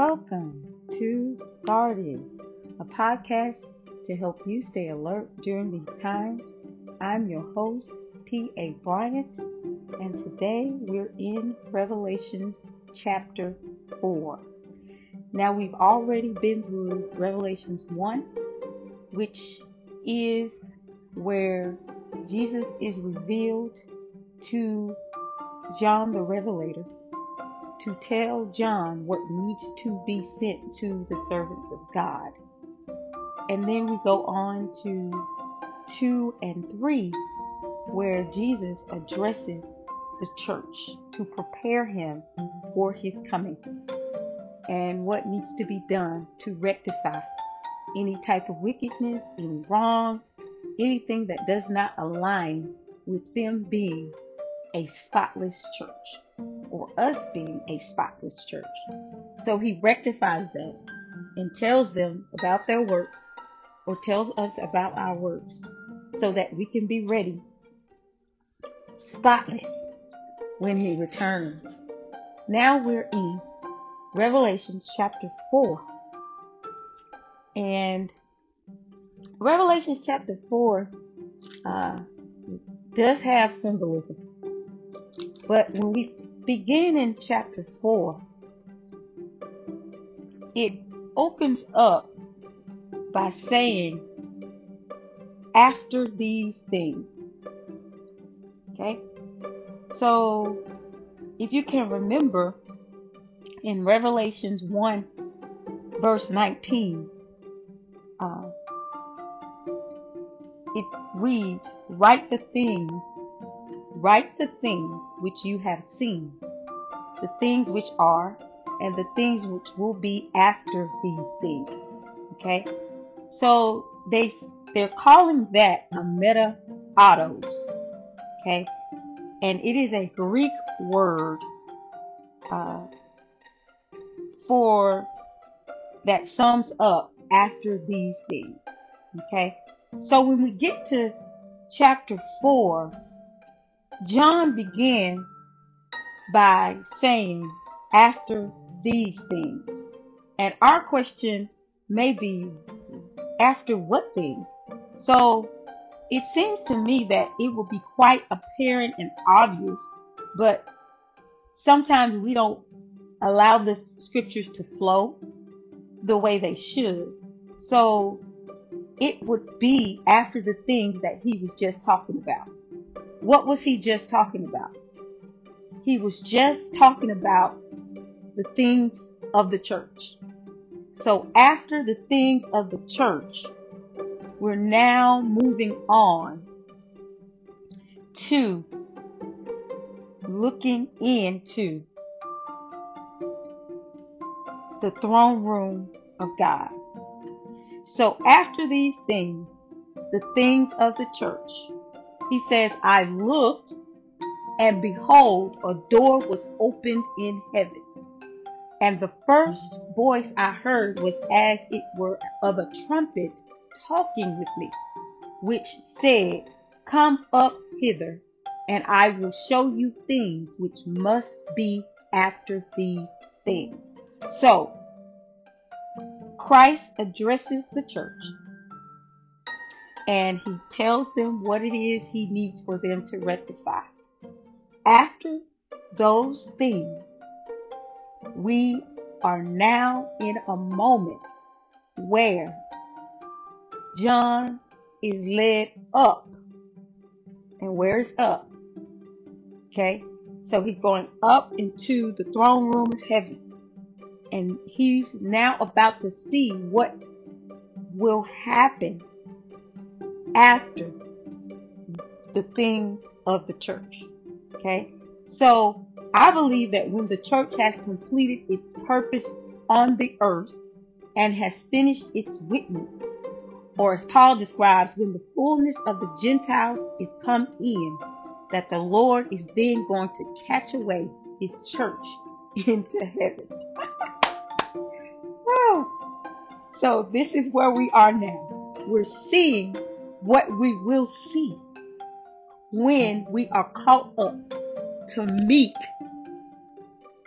Welcome to Guardian, a podcast to help you stay alert during these times. I'm your host, T.A. Bryant, and today we're in Revelations chapter 4. Now, we've already been through Revelations 1, which is where Jesus is revealed to John the Revelator to tell John what needs to be sent to the servants of God. And then we go on to 2 and 3, where Jesus addresses the church to prepare him for his coming and what needs to be done to rectify any type of wickedness, any wrong, anything that does not align with them being a spotless church or us being a spotless church. So he rectifies that and tells them about their works or tells us about our works so that we can be ready, spotless, when he returns. Now we're in Revelation chapter 4. And Revelation chapter 4 uh, does have symbolism. But when we begin in chapter 4, it opens up by saying, after these things. Okay? So, if you can remember in Revelations 1, verse 19, uh, it reads, Write the things Write the things which you have seen, the things which are, and the things which will be after these things. Okay? So they they're calling that a meta autos. Okay? And it is a Greek word uh, for that sums up after these things. Okay? So when we get to chapter 4, John begins by saying, after these things. And our question may be, after what things? So it seems to me that it will be quite apparent and obvious, but sometimes we don't allow the scriptures to flow the way they should. So it would be after the things that he was just talking about. What was he just talking about? He was just talking about the things of the church. So after the things of the church, we're now moving on to looking into the throne room of God. So after these things, the things of the church, he says, I looked, and behold, a door was opened in heaven. And the first voice I heard was as it were of a trumpet talking with me, which said, Come up hither, and I will show you things which must be after these things. So, Christ addresses the church and he tells them what it is he needs for them to rectify. After those things, we are now in a moment where John is led up. And where is up? Okay, so he's going up into the throne room of heaven. And he's now about to see what will happen after the things of the church. Okay? So I believe that when the church has completed its purpose on the earth and has finished its witness, or as Paul describes, when the fullness of the Gentiles is come in, that the Lord is then going to catch away his church into heaven. so this is where we are now. We're seeing what we will see when we are caught up to meet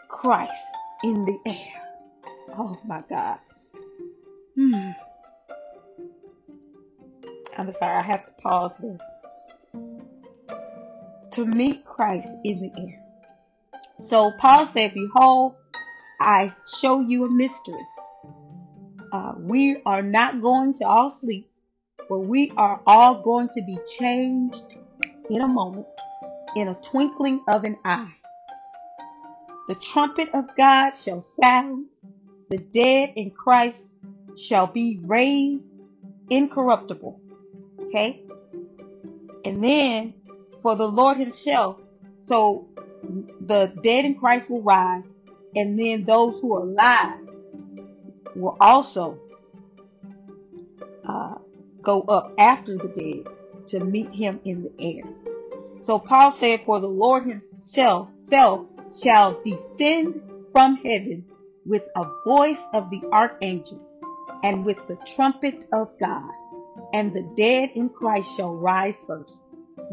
Christ in the air. Oh my God. Hmm. I'm sorry, I have to pause there. To meet Christ in the air. So Paul said, Behold, I show you a mystery. Uh, we are not going to all sleep, but we are all going to be changed in a moment, in a twinkling of an eye. The trumpet of God shall sound, the dead in Christ shall be raised incorruptible. Okay? And then for the Lord Himself, so the dead in Christ will rise, and then those who are alive will also go up after the dead to meet Him in the air. So Paul said, For the Lord Himself shall descend from heaven with a voice of the archangel and with the trumpet of God, and the dead in Christ shall rise first.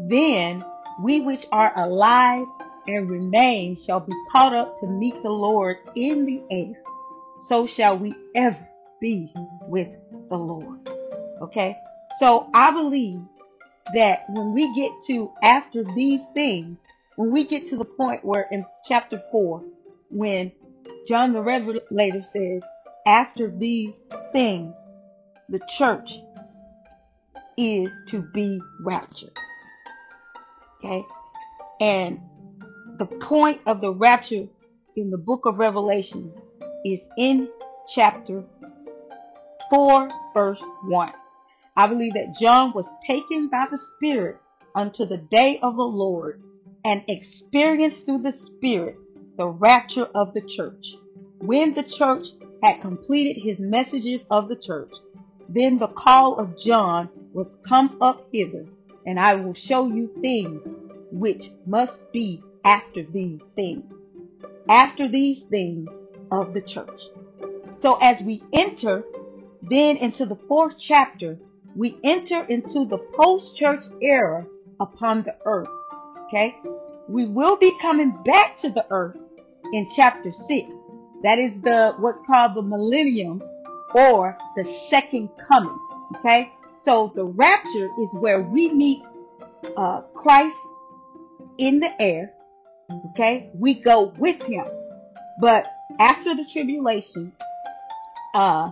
Then we which are alive and remain shall be caught up to meet the Lord in the air. So shall we ever be with the Lord. Okay? So I believe that when we get to after these things, when we get to the point where in chapter 4, when John the Revelator says, after these things, the church is to be raptured. Okay? And the point of the rapture in the book of Revelation is in chapter 4, verse 1. I believe that John was taken by the Spirit unto the day of the Lord and experienced through the Spirit the rapture of the church. When the church had completed his messages of the church, then the call of John was come up hither, and I will show you things which must be after these things. After these things of the church. So as we enter then into the fourth chapter, we enter into the post-church era upon the earth. Okay? We will be coming back to the earth in chapter 6. That is the what's called the millennium or the second coming. Okay? So the rapture is where we meet uh, Christ in the air. Okay? We go with him. But after the tribulation, uh,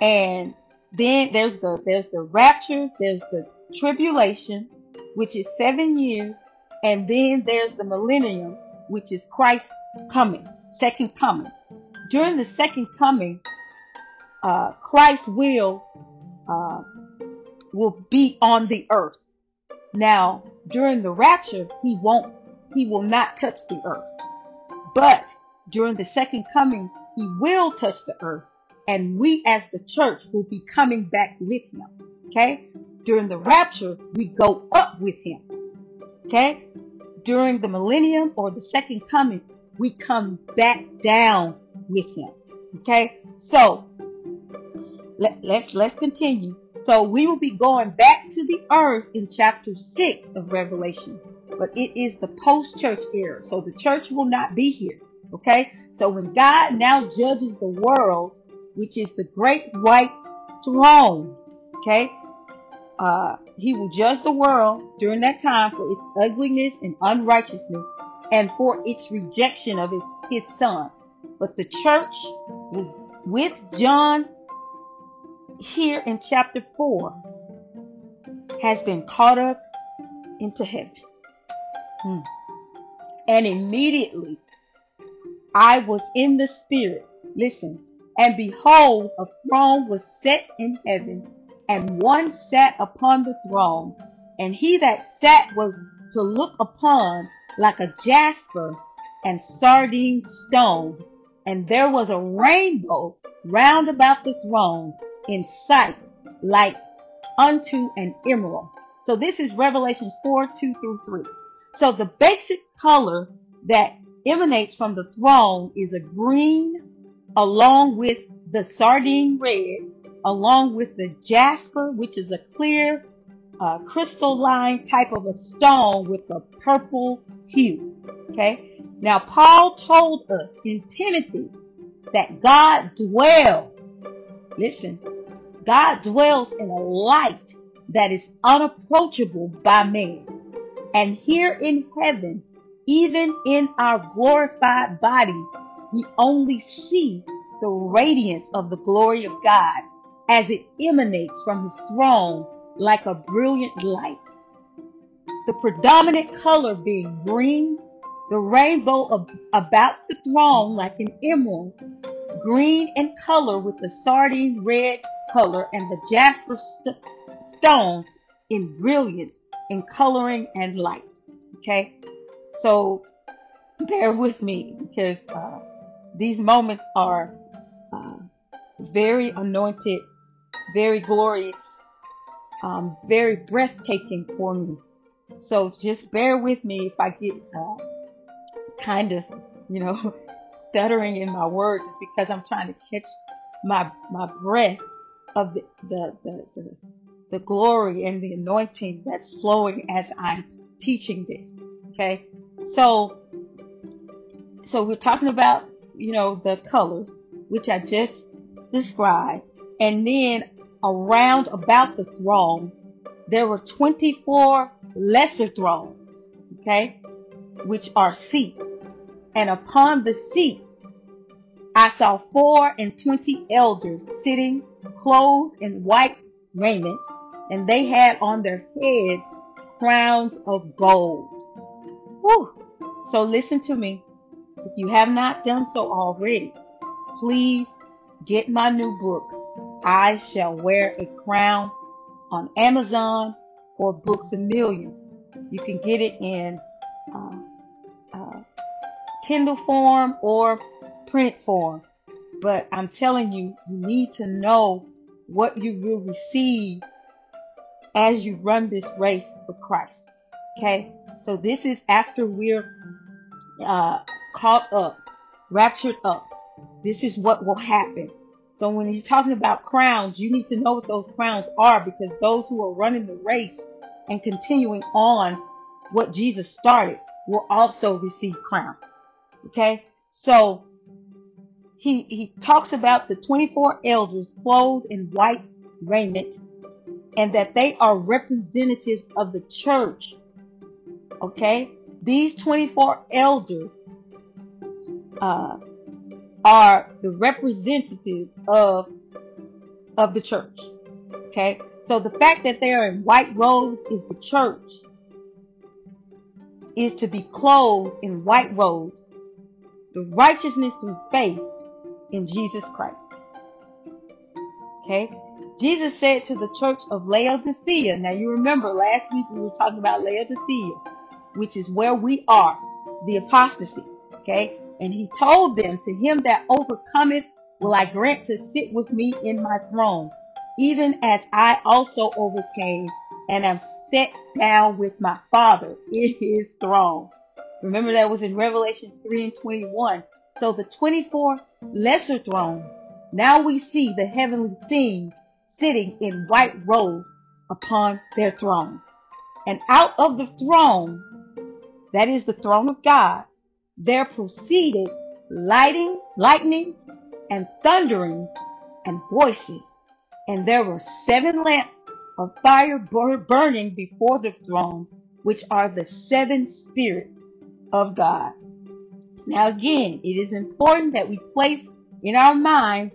and then there's the there's the rapture, there's the tribulation, which is seven years, and then there's the millennium, which is Christ coming, second coming. During the second coming, uh, Christ will uh, will be on the earth. Now, during the rapture, he won't, he will not touch the earth. But during the second coming, he will touch the earth and we as the church will be coming back with him. Okay? During the rapture, we go up with him. Okay? During the millennium or the second coming, we come back down with him. Okay? So, let, let's, let's continue. So we will be going back to the earth in chapter 6 of Revelation. But it is the post-church era. So the church will not be here. Okay? So when God now judges the world, which is the great white throne. Okay? Uh, he will judge the world during that time for its ugliness and unrighteousness and for its rejection of his, his son. But the church with John here in chapter 4 has been caught up into heaven. Hmm. And immediately I was in the spirit. Listen, and behold, a throne was set in heaven, and one sat upon the throne. And he that sat was to look upon like a jasper and sardine stone. And there was a rainbow round about the throne in sight like unto an emerald. So this is Revelations 4, 2 through 3. So the basic color that emanates from the throne is a green, along with the sardine red, along with the jasper, which is a clear uh, crystalline type of a stone with a purple hue. Okay. Now Paul told us in Timothy that God dwells. Listen, God dwells in a light that is unapproachable by man. And here in heaven, even in our glorified bodies, we only see the radiance of the glory of God as it emanates from his throne like a brilliant light. The predominant color being green, the rainbow of, about the throne like an emerald, green in color with the sardine red color and the jasper st- stone in brilliance in coloring and light. Okay, so bear with me because uh, these moments are uh, very anointed, very glorious, um, very breathtaking for me. So just bear with me if I get uh, kind of, you know, stuttering in my words. Because I'm trying to catch my my breath of the the, the, the, the glory and the anointing that's flowing as I'm teaching this. Okay, so so we're talking about you know the colors which I just described, and then around about the throne there were 24 lesser thrones, okay, which are seats, and upon the seats I saw four and twenty elders sitting clothed in white raiment, and they had on their heads crowns of gold. Whew. So listen to me. If you have not done so already, please get my new book, I Shall Wear a Crown, on Amazon or Books a Million. You can get it in uh, uh, Kindle form or print form. But I'm telling you, you need to know what you will receive as you run this race for Christ. Okay? So this is after we're uh, caught up, raptured up. This is what will happen. So when he's talking about crowns, you need to know what those crowns are because those who are running the race and continuing on what Jesus started will also receive crowns. Okay? So he he talks about the 24 elders clothed in white raiment and that they are representatives of the church. Okay? These 24 elders uh, are the representatives of of the church. Okay? So the fact that they are in white robes is the church is to be clothed in white robes, the righteousness through faith in Jesus Christ. Okay? Jesus said to the church of Laodicea, now you remember last week we were talking about Laodicea, which is where we are, the apostasy. Okay? And he told them, To him that overcometh will I grant to sit with me in my throne, even as I also overcame and am set down with my Father in his throne. Remember that was in Revelations 3 and 21. So the 24 lesser thrones, now we see the heavenly scene sitting in white robes upon their thrones. And out of the throne, that is the throne of God, there proceeded lighting, lightnings and thunderings and voices. And there were seven lamps of fire burning before the throne, which are the seven spirits of God. Now again, it is important that we place in our mind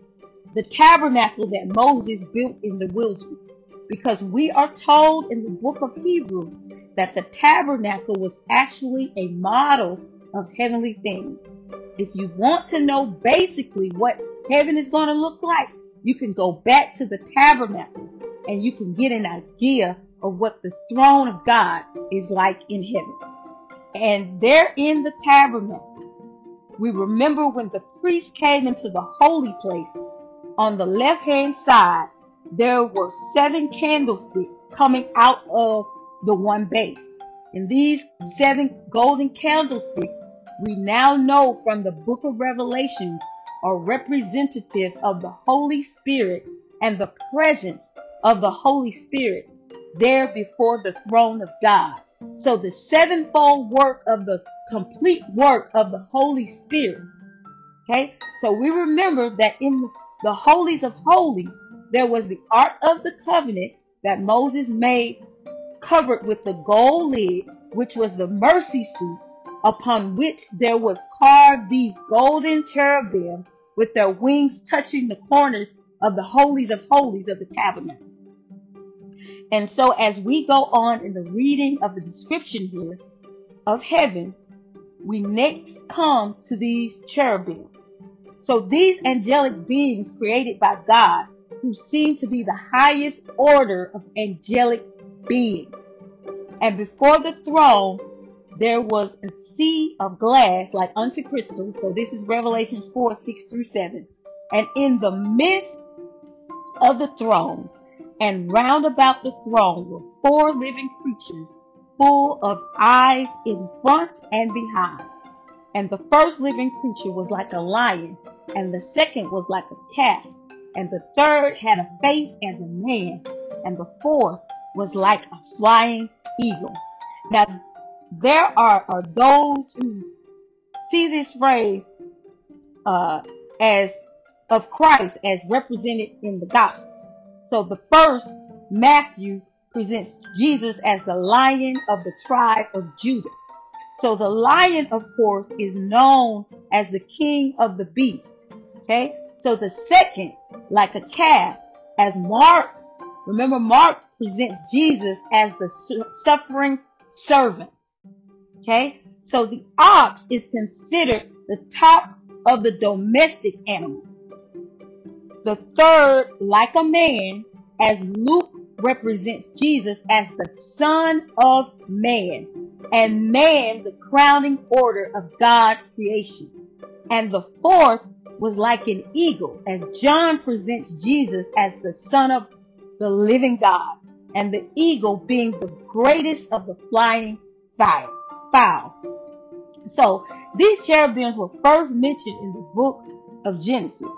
the tabernacle that Moses built in the wilderness. Because we are told in the book of Hebrew that the tabernacle was actually a model of heavenly things. If you want to know basically what heaven is going to look like, you can go back to the tabernacle and you can get an idea of what the throne of God is like in heaven. And there in the tabernacle, we remember when the priest came into the holy place on the left hand side, there were seven candlesticks coming out of the one base. And these seven golden candlesticks, we now know from the book of Revelations, are representative of the Holy Spirit and the presence of the Holy Spirit there before the throne of God. So the sevenfold work of the complete work of the Holy Spirit Okay, so we remember that in the holies of holies, there was the Ark of the Covenant that Moses made covered with the gold lid, which was the mercy seat, upon which there was carved these golden cherubim with their wings touching the corners of the holies of holies of the tabernacle. And so as we go on in the reading of the description here of heaven, we next come to these cherubims. So these angelic beings created by God who seem to be the highest order of angelic beings. And before the throne, there was a sea of glass like unto crystal. So this is Revelations 4, 6 through 7. And in the midst of the throne and round about the throne were four living creatures full of eyes in front and behind. And the first living creature was like a lion, and the second was like a calf, and the third had a face as a man, and the fourth was like a flying eagle. Now, there are, are those who see this phrase uh, as of Christ as represented in the Gospels. So the first, Matthew, presents Jesus as the lion of the tribe of Judah. So the lion, of course, is known as the king of the beast. Okay. So the second, like a calf, as Mark, remember Mark presents Jesus as the suffering servant. Okay. So the ox is considered the top of the domestic animal. The third, like a man, as Luke represents Jesus as the son of man and man the crowning order of God's creation. And the fourth was like an eagle, as John presents Jesus as the Son of the living God, and the eagle being the greatest of the flying fowl. So these cherubims were first mentioned in the book of Genesis.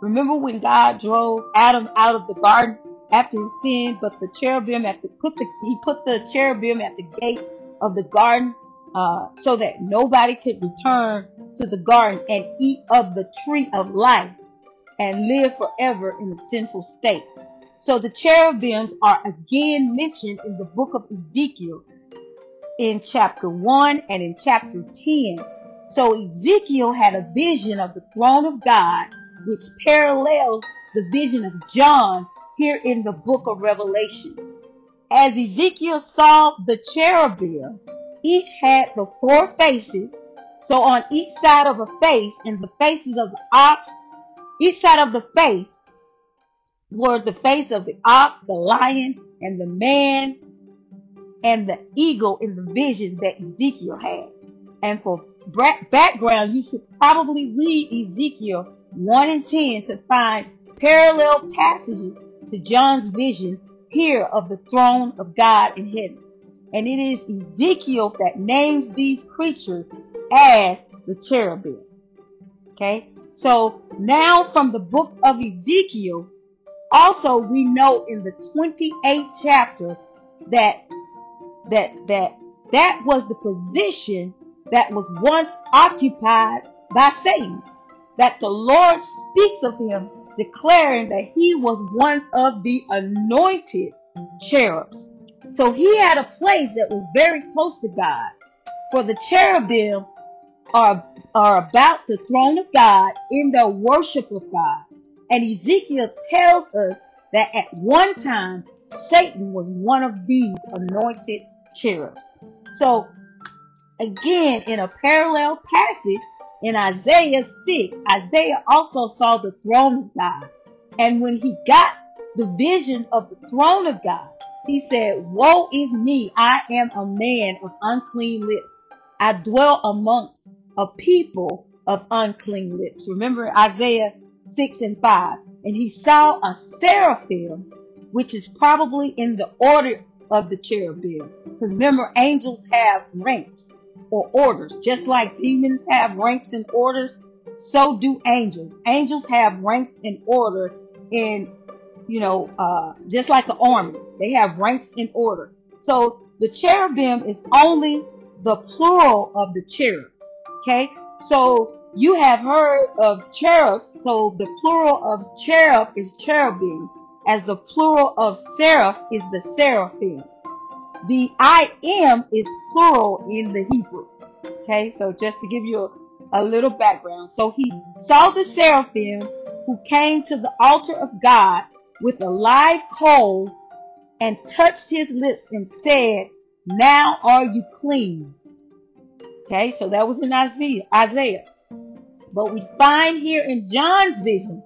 Remember when God drove Adam out of the garden after his sin, but the cherubim at the put the he put the cherubim at the gate of the garden uh, so that nobody could return to the garden and eat of the tree of life and live forever in a sinful state. So the cherubims are again mentioned in the book of Ezekiel in chapter 1 and in chapter 10. So Ezekiel had a vision of the throne of God, which parallels the vision of John here in the book of Revelation. As Ezekiel saw the cherubim, each had the four faces. So on each side of a face, and the faces of the ox, each side of the face were the face of the ox, the lion, and the man, and the eagle in the vision that Ezekiel had. And for background, you should probably read Ezekiel 1 and 10 to find parallel passages to John's vision here of the throne of God in heaven. And it is Ezekiel that names these creatures as the cherubim. Okay. So now from the book of Ezekiel, also we know in the 28th chapter that, that, that, that was the position that was once occupied by Satan. That the Lord speaks of him declaring that he was one of the anointed cherubs. So he had a place that was very close to God. For the cherubim are, are about the throne of God in their worship of God. And Ezekiel tells us that at one time, Satan was one of these anointed cherubs. So again, in a parallel passage in Isaiah 6, Isaiah also saw the throne of God. And when he got the vision of the throne of God, he said, Woe is me, I am a man of unclean lips. I dwell amongst a people of unclean lips. Remember Isaiah 6 and 5. And he saw a seraphim, which is probably in the order of the cherubim. Because remember, angels have ranks or orders. Just like demons have ranks and orders, so do angels. Angels have ranks and order in you know, uh, just like the army. They have ranks and order. So the cherubim is only the plural of the cherub. Okay. So You have heard of cherubs, so the plural of cherub is cherubim, as the plural of seraph is the seraphim. The I am is plural in the Hebrew. Okay, so just to give you a, a little background. So he saw the seraphim who came to the altar of God with a live coal and touched his lips and said, Now are you clean. Okay, so that was in Isaiah. Isaiah. But we find here in John's vision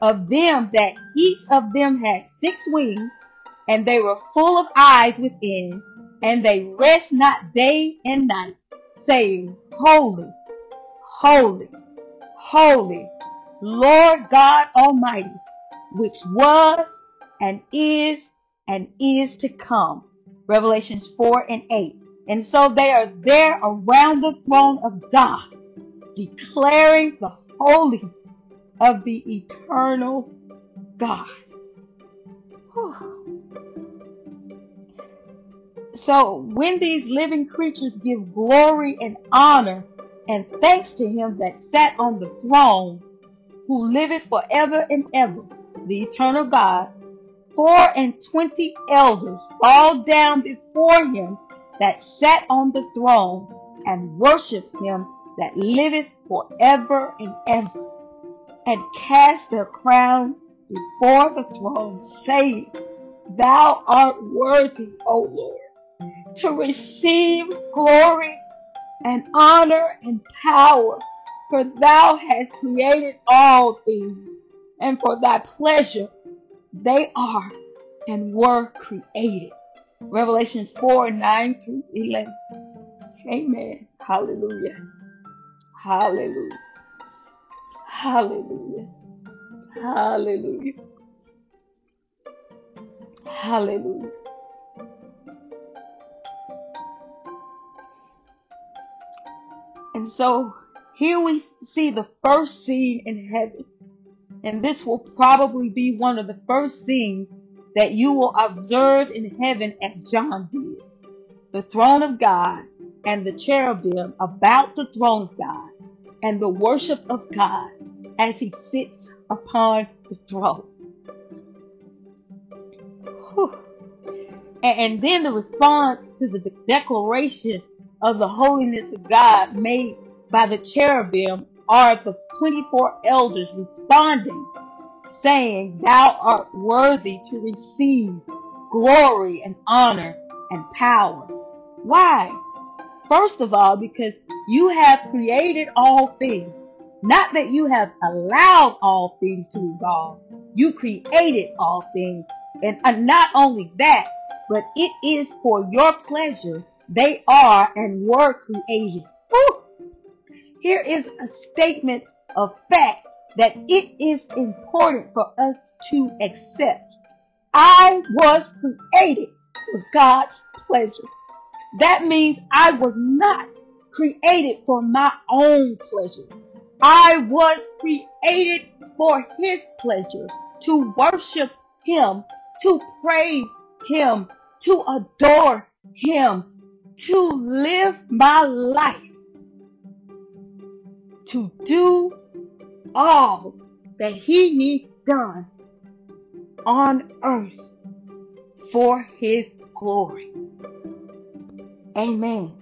of them that each of them had six wings, and they were full of eyes within, and they rest not day and night, saying, Holy, holy, holy, Lord God Almighty, which was and is and is to come. Revelations 4 and 8. And so they are there around the throne of God declaring the holiness of the eternal God. So when these living creatures give glory and honor and thanks to him that sat on the throne, who liveth forever and ever, the eternal God, four and twenty elders fall down before him that sat on the throne and worship him that liveth forever and ever, and cast their crowns before the throne, saying, Thou art worthy, O Lord, to receive glory and honor and power, for thou hast created all things, and for thy pleasure they are and were created. Revelations 4 9 through 11. Amen. Hallelujah. Hallelujah. Hallelujah. Hallelujah. Hallelujah. And so here we see the first scene in heaven. And this will probably be one of the first scenes that you will observe in heaven as John did. The throne of God and the cherubim about the throne of God and the worship of God as he sits upon the throne. And then the response to the declaration of the holiness of God made by the cherubim are the 24 elders responding, saying, Thou art worthy to receive glory and honor and power. Why? First of all, because you have created all things. Not that you have allowed all things to evolve. You created all things. And uh, not only that, but it is for your pleasure they are and were created. Here is a statement of fact that it is important for us to accept. I was created for God's pleasure. That means I was not created for my own pleasure. I was created for His pleasure to worship Him, to praise Him, to adore Him, to live my life, to do all that He needs done on earth for His glory. Amen.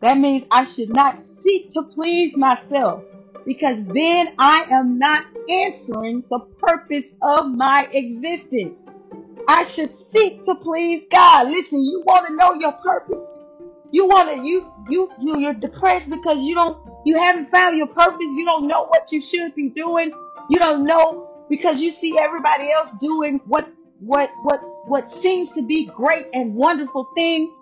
That means I should not seek to please myself because then I am not answering the purpose of my existence. I should seek to please God. Listen, you want to know your purpose. You want to, you, you, you, you're depressed because you don't, you haven't found your purpose. You don't know what you should be doing. You don't know because you see everybody else doing what, what, what, what seems to be great and wonderful things.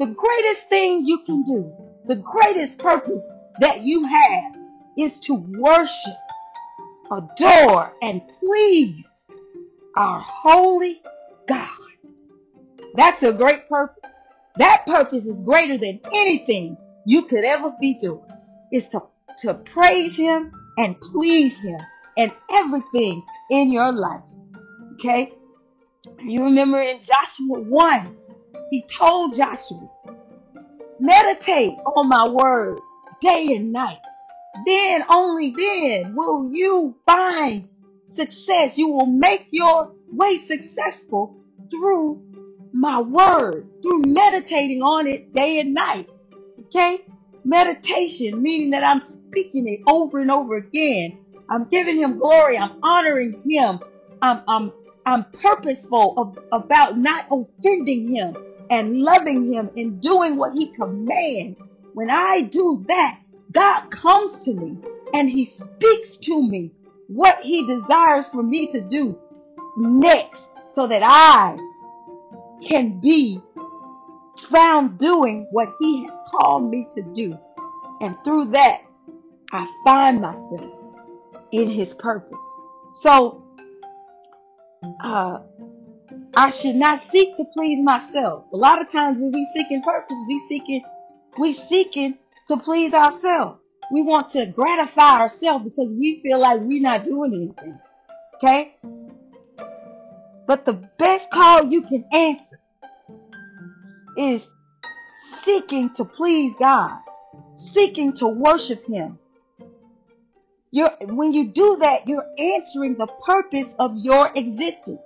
The greatest thing you can do, the greatest purpose that you have is to worship, adore, and please our holy God. That's a great purpose. That purpose is greater than anything you could ever be doing. Is to, to praise Him and please Him and everything in your life. Okay? You remember in Joshua 1, he told Joshua, meditate on my word day and night then only then will you find success. You will make your way successful through my word, through meditating on it day and night. Okay? Meditation, meaning that I'm speaking it over and over again. I'm giving him glory. I'm honoring him. I'm, I'm, I'm purposeful of, about not offending him and loving him and doing what he commands. When I do that, God comes to me and he speaks to me what he desires for me to do next so that I can be found doing what he has called me to do. And through that, I find myself in his purpose. So, uh, I should not seek to please myself. A lot of times when we seeking purpose, we seeking, we seeking to please ourselves. We want to gratify ourselves because we feel like we're not doing anything. Okay? But the best call you can answer is seeking to please God, seeking to worship Him. You're, when you do that, you're answering the purpose of your existence.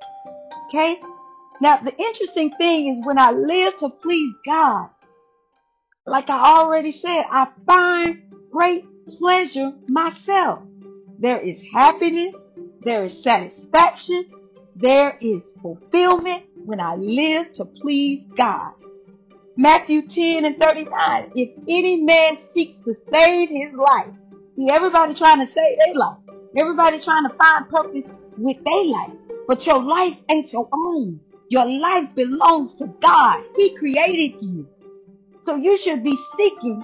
Okay? Now, the interesting thing is when I live to please God, like I already said, I find great pleasure myself. There is happiness, there is satisfaction, there is fulfillment when I live to please God. Matthew 10 and 39. If any man seeks to save his life, see everybody trying to save their life. Everybody trying to find purpose with their life. But your life ain't your own. Your life belongs to God. He created you. So you should be seeking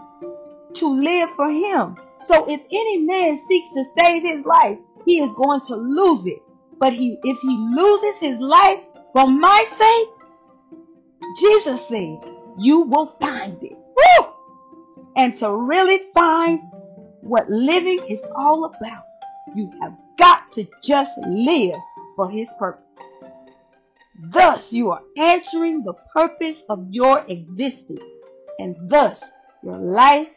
to live for Him. So if any man seeks to save his life, he is going to lose it. But he, if he loses his life for my sake, Jesus said, you will find it. Woo! And to really find what living is all about, you have got to just live for his purpose. Thus, you are answering the purpose of your existence and thus your life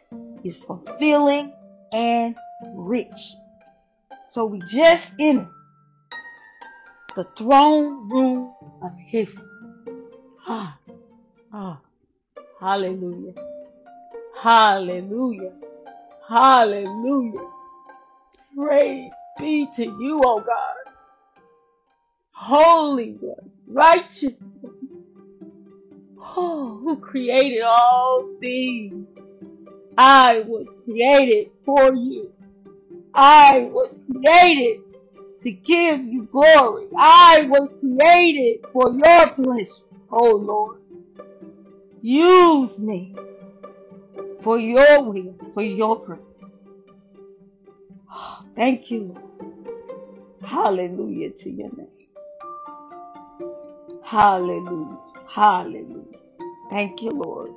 is fulfilling and rich. So we just entered the throne room of heaven. Ah, ah, hallelujah. Hallelujah. Hallelujah. Praise be to you, O God. Holy One, righteous One, oh, who created all things. I was created for you. I was created to give you glory. I was created for your pleasure, oh Lord. Use me for your will, for your purpose. thank you. Hallelujah to your name. Hallelujah. Hallelujah. Thank you, Lord.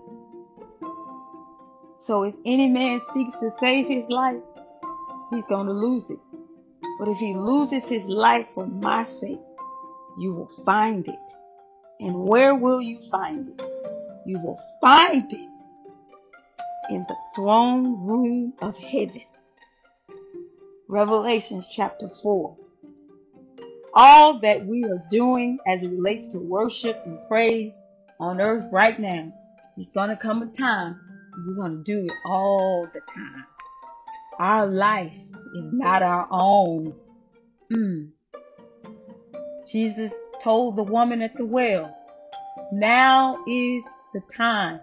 So if any man seeks to save his life, he's going to lose it. But if he loses his life for my sake, you will find it. And where will you find it? You will find it in the throne room of heaven. Revelations chapter 4. All that we are doing as it relates to worship and praise on earth right now, there's going to come a time we're going to do it all the time. Our life is not our own. Mm. Jesus told the woman at the well, now is the time.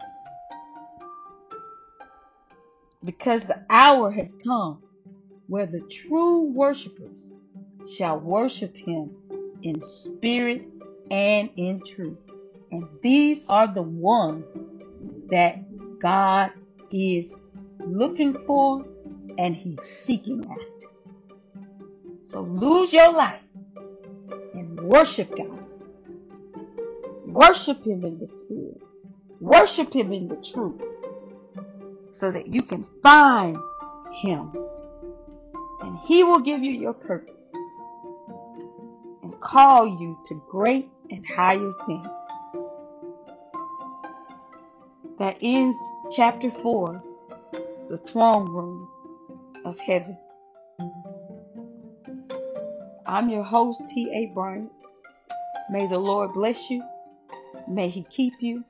Because the hour has come where the true worshipers shall worship him in spirit and in truth. And these are the ones that God is looking for and he's seeking after. So lose your life and worship God. Worship him in the spirit. Worship him in the truth so that you can find him and he will give you your purpose and call you to great and higher things. That ends chapter 4, the throne room. of heaven. I'm your host, T.A. Bryant. May the Lord bless you. May He keep you.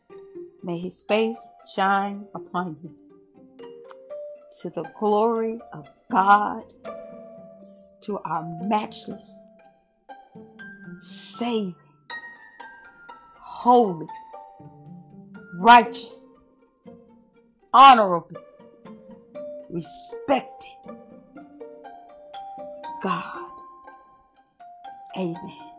May His face shine upon you. To the glory of God, to our matchless, saving, holy, righteous, honorable, respected God. Amen.